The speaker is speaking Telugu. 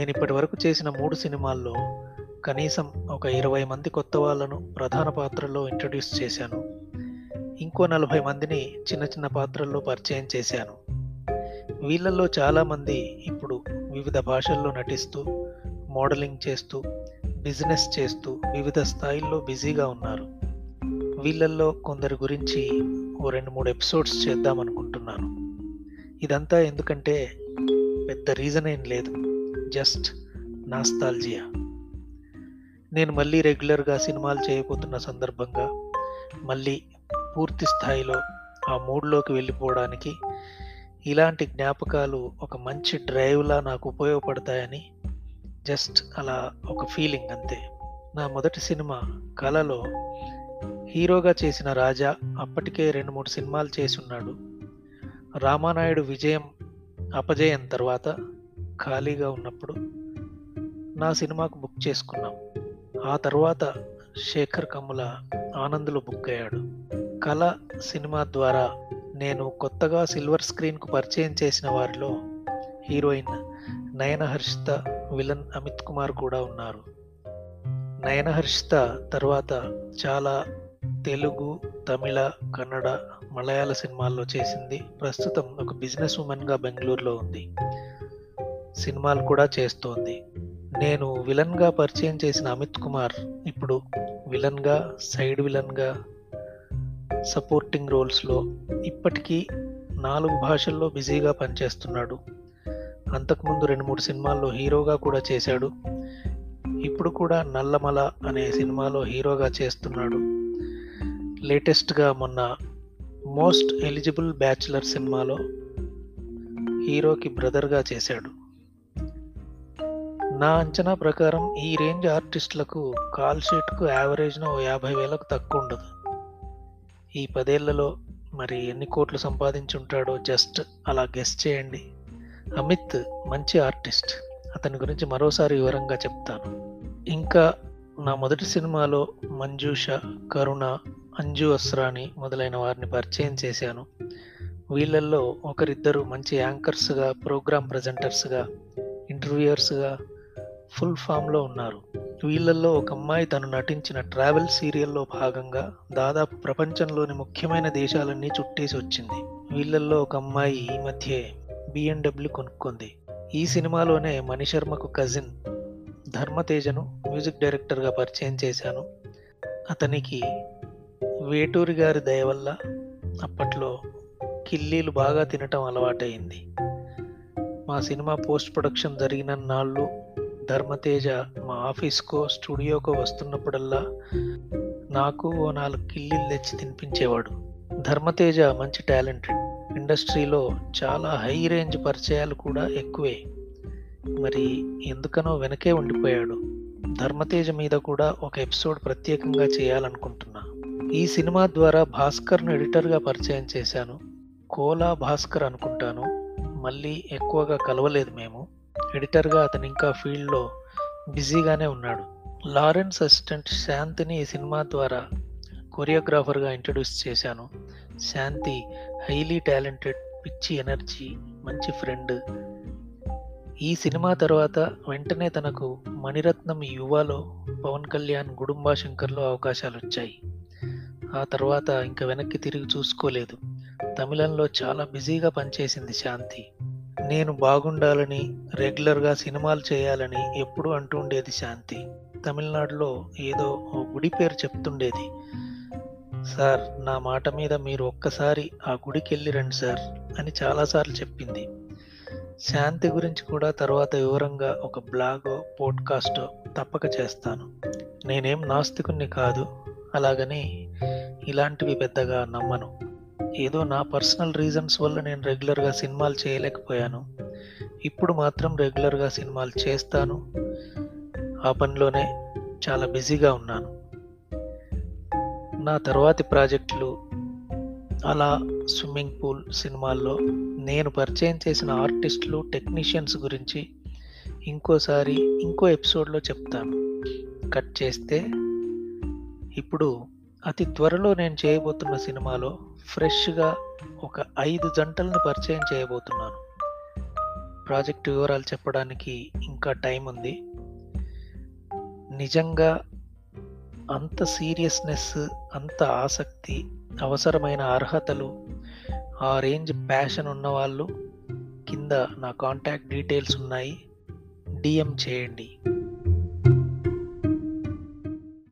నేను ఇప్పటి వరకు చేసిన మూడు సినిమాల్లో కనీసం ఒక ఇరవై మంది కొత్త వాళ్ళను ప్రధాన పాత్రల్లో ఇంట్రడ్యూస్ చేశాను. ఇంకో నలభై మందిని చిన్న చిన్న పాత్రల్లో పరిచయం చేశాను. వీళ్ళల్లో చాలామంది ఇప్పుడు వివిధ భాషల్లో నటిస్తూ మోడలింగ్ చేస్తూ బిజినెస్ చేస్తూ వివిధ స్థాయిల్లో బిజీగా ఉన్నారు. వీళ్ళల్లో కొందరి గురించి ఓ రెండు మూడు ఎపిసోడ్స్ చేద్దామనుకుంటున్నాను. ఇదంతా ఎందుకంటే పెద్ద రీజన్ ఏం లేదు. జస్ట్ నాస్తాల్జియా నేను మళ్ళీ రెగ్యులర్గా సినిమాలు చేయబోతున్న సందర్భంగా మళ్ళీ పూర్తి స్థాయిలో ఆ మూడ్లోకి వెళ్ళిపోవడానికి ఇలాంటి జ్ఞాపకాలు ఒక మంచి డ్రైవ్లా నాకు ఉపయోగపడతాయని జస్ట్ అలా ఒక ఫీలింగ్ అంతే. నా మొదటి సినిమా కళలో హీరోగా చేసిన రాజా అప్పటికే రెండు మూడు సినిమాలు చేసి ఉన్నాడు. రామానాయుడు విజయం అపజయం తర్వాత ఖాళీగా ఉన్నప్పుడు నా సినిమాకు బుక్ చేసుకున్నాం. ఆ తర్వాత శేఖర్ కమ్ముల ఆనందులు బుక్ అయ్యాడు. కళ సినిమా ద్వారా నేను కొత్తగా సిల్వర్ స్క్రీన్కు పరిచయం చేసిన వారిలో హీరోయిన్ నయన హర్షిత విలన్ అమిత్ కుమార్ కూడా ఉన్నారు. నయన హర్షిత తర్వాత చాలా తెలుగు తమిళ కన్నడ మలయాళ సినిమాల్లో చేసింది. ప్రస్తుతం ఒక బిజినెస్ ఉమెన్గా బెంగళూరులో ఉంది. సినిమాలు కూడా చేస్తోంది. నేను విలన్గా పరిచయం చేసిన అమిత్ కుమార్ ఇప్పుడు విలన్గా సైడ్ విలన్గా సపోర్టింగ్ రోల్స్లో ఇప్పటికీ నాలుగు భాషల్లో బిజీగా పనిచేస్తున్నాడు. అంతకుముందు రెండు మూడు సినిమాల్లో హీరోగా కూడా చేశాడు. ఇప్పుడు కూడా నల్లమల అనే సినిమాలో హీరోగా చేస్తున్నాడు. లేటెస్ట్గా మొన్న మోస్ట్ ఎలిజిబుల్ బ్యాచులర్ సినిమాలో హీరోకి బ్రదర్గా చేశాడు. నా అంచనా ప్రకారం ఈ రేంజ్ ఆర్టిస్టులకు కాల్ షీట్కు యావరేజ్న ఓ యాభై వేలకు తక్కువ ఉండదు. ఈ పదేళ్ళలో మరి ఎన్ని కోట్లు సంపాదించుంటాడో జస్ట్ అలా గెస్ చేయండి. అమిత్ మంచి ఆర్టిస్ట్. అతని గురించి మరోసారి వివరంగా చెప్తాను. ఇంకా నా మొదటి సినిమాలో మంజూష కరుణ అంజు అస్రాని మొదలైన వారిని పరిచయం చేశాను. వీళ్ళల్లో ఒకరిద్దరు మంచి యాంకర్స్గా ప్రోగ్రామ్ ప్రజెంటర్స్గా ఇంటర్వ్యూయర్స్గా ఫుల్ ఫామ్లో ఉన్నారు. వీళ్ళల్లో ఒక అమ్మాయి తను నటించిన ట్రావెల్ సీరియల్లో భాగంగా దాదాపు ప్రపంచంలోని ముఖ్యమైన దేశాలన్నీ చుట్టేసి వచ్చింది. వీళ్ళల్లో ఒక అమ్మాయి ఈ మధ్య బిఎండబ్ల్యూ కొనుక్కుంది. ఈ సినిమాలోనే మణిశర్మకు కజిన్ ధర్మతేజను మ్యూజిక్ డైరెక్టర్గా పరిచయం చేశాను. అతనికి వేటూరి గారి దయ వల్ల అప్పట్లో కిల్లీలు బాగా తినటం అలవాటైంది మా సినిమా పోస్ట్ ప్రొడక్షన్ జరిగిన నాళ్ళు ధర్మతేజ మా ఆఫీస్కో స్టూడియోకో వస్తున్నప్పుడల్లా నాకు ఓ నాలుగు కిల్లీలు తెచ్చి తినిపించేవాడు. ధర్మతేజ మంచి టాలెంటెడ్ ఇండస్ట్రీలో చాలా హై రేంజ్ పరిచయాలు కూడా ఎక్కువే. మరి ఎందుకనో వెనకే ఉండిపోయాడు. ధర్మతేజ మీద కూడా ఒక ఎపిసోడ్ ప్రత్యేకంగా చేయాలనుకుంటున్నా. ఈ సినిమా ద్వారా భాస్కర్ను ఎడిటర్గా పరిచయం చేశాను. కోలా భాస్కర్ అనుకుంటాను. మళ్ళీ ఎక్కువగా కలవలేదు మేము. ఎడిటర్గా అతను ఇంకా ఫీల్డ్లో బిజీగానే ఉన్నాడు. లారెన్స్ అసిస్టెంట్ శాంతిని ఈ సినిమా ద్వారా కొరియోగ్రాఫర్గా ఇంట్రడ్యూస్ చేశాను. శాంతి హైలీ టాలెంటెడ్ పిచ్చి ఎనర్జీ మంచి ఫ్రెండ్. ఈ సినిమా తర్వాత వెంటనే తనకు మణిరత్నం యువలో పవన్ కళ్యాణ్ గుడుంబా శంకర్లో అవకాశాలు వచ్చాయి ఆ తర్వాత ఇంకా వెనక్కి తిరిగి చూసుకోలేదు. తమిళంలో చాలా బిజీగా పనిచేసింది శాంతి. నేను బాగుండాలని రెగ్యులర్గా సినిమాలు చేయాలని ఎప్పుడూ అంటుండేది శాంతి. తమిళనాడులో ఏదో ఓ గుడి పేరు చెప్తుండేది. సార్ నా మాట మీద మీరు ఒక్కసారి ఆ గుడికి వెళ్ళి రండి సార్ అని చాలాసార్లు చెప్పింది. శాంతి గురించి కూడా తర్వాత వివరంగా ఒక బ్లాగో పోడ్కాస్టో తప్పక చేస్తాను. నేనేం నాస్తికుణ్ణి కాదు. అలాగని ఇలాంటివి పెద్దగా నమ్మను. ఏదో నా పర్సనల్ రీజన్స్ వల్ల నేను రెగ్యులర్గా సినిమాలు చేయలేకపోయాను. ఇప్పుడు మాత్రం రెగ్యులర్గా సినిమాలు చేస్తాను. ఆ పనిలోనే చాలా బిజీగా ఉన్నాను. నా తర్వాతి ప్రాజెక్టులు అలా స్విమ్మింగ్ పూల్ సినిమాల్లో నేను పరిచయం చేసిన ఆర్టిస్టులు టెక్నీషియన్స్ గురించి ఇంకోసారి ఇంకో ఎపిసోడ్లో చెప్తాను. కట్ చేస్తే ఇప్పుడు అతి త్వరలో నేను చేయబోతున్న సినిమాలో ఫ్రెష్గా ఒక ఐదు జంటలను పరిచయం చేయబోతున్నాను. ప్రాజెక్ట్ వివరాలు చెప్పడానికి ఇంకా టైం ఉంది. నిజంగా అంత సీరియస్నెస్ అంత ఆసక్తి అవసరమైన అర్హతలు ఆ రేంజ్ ప్యాషన్ ఉన్నవాళ్ళు కింద నా కాంటాక్ట్ డీటెయిల్స్ ఉన్నాయి. డిఎం చేయండి.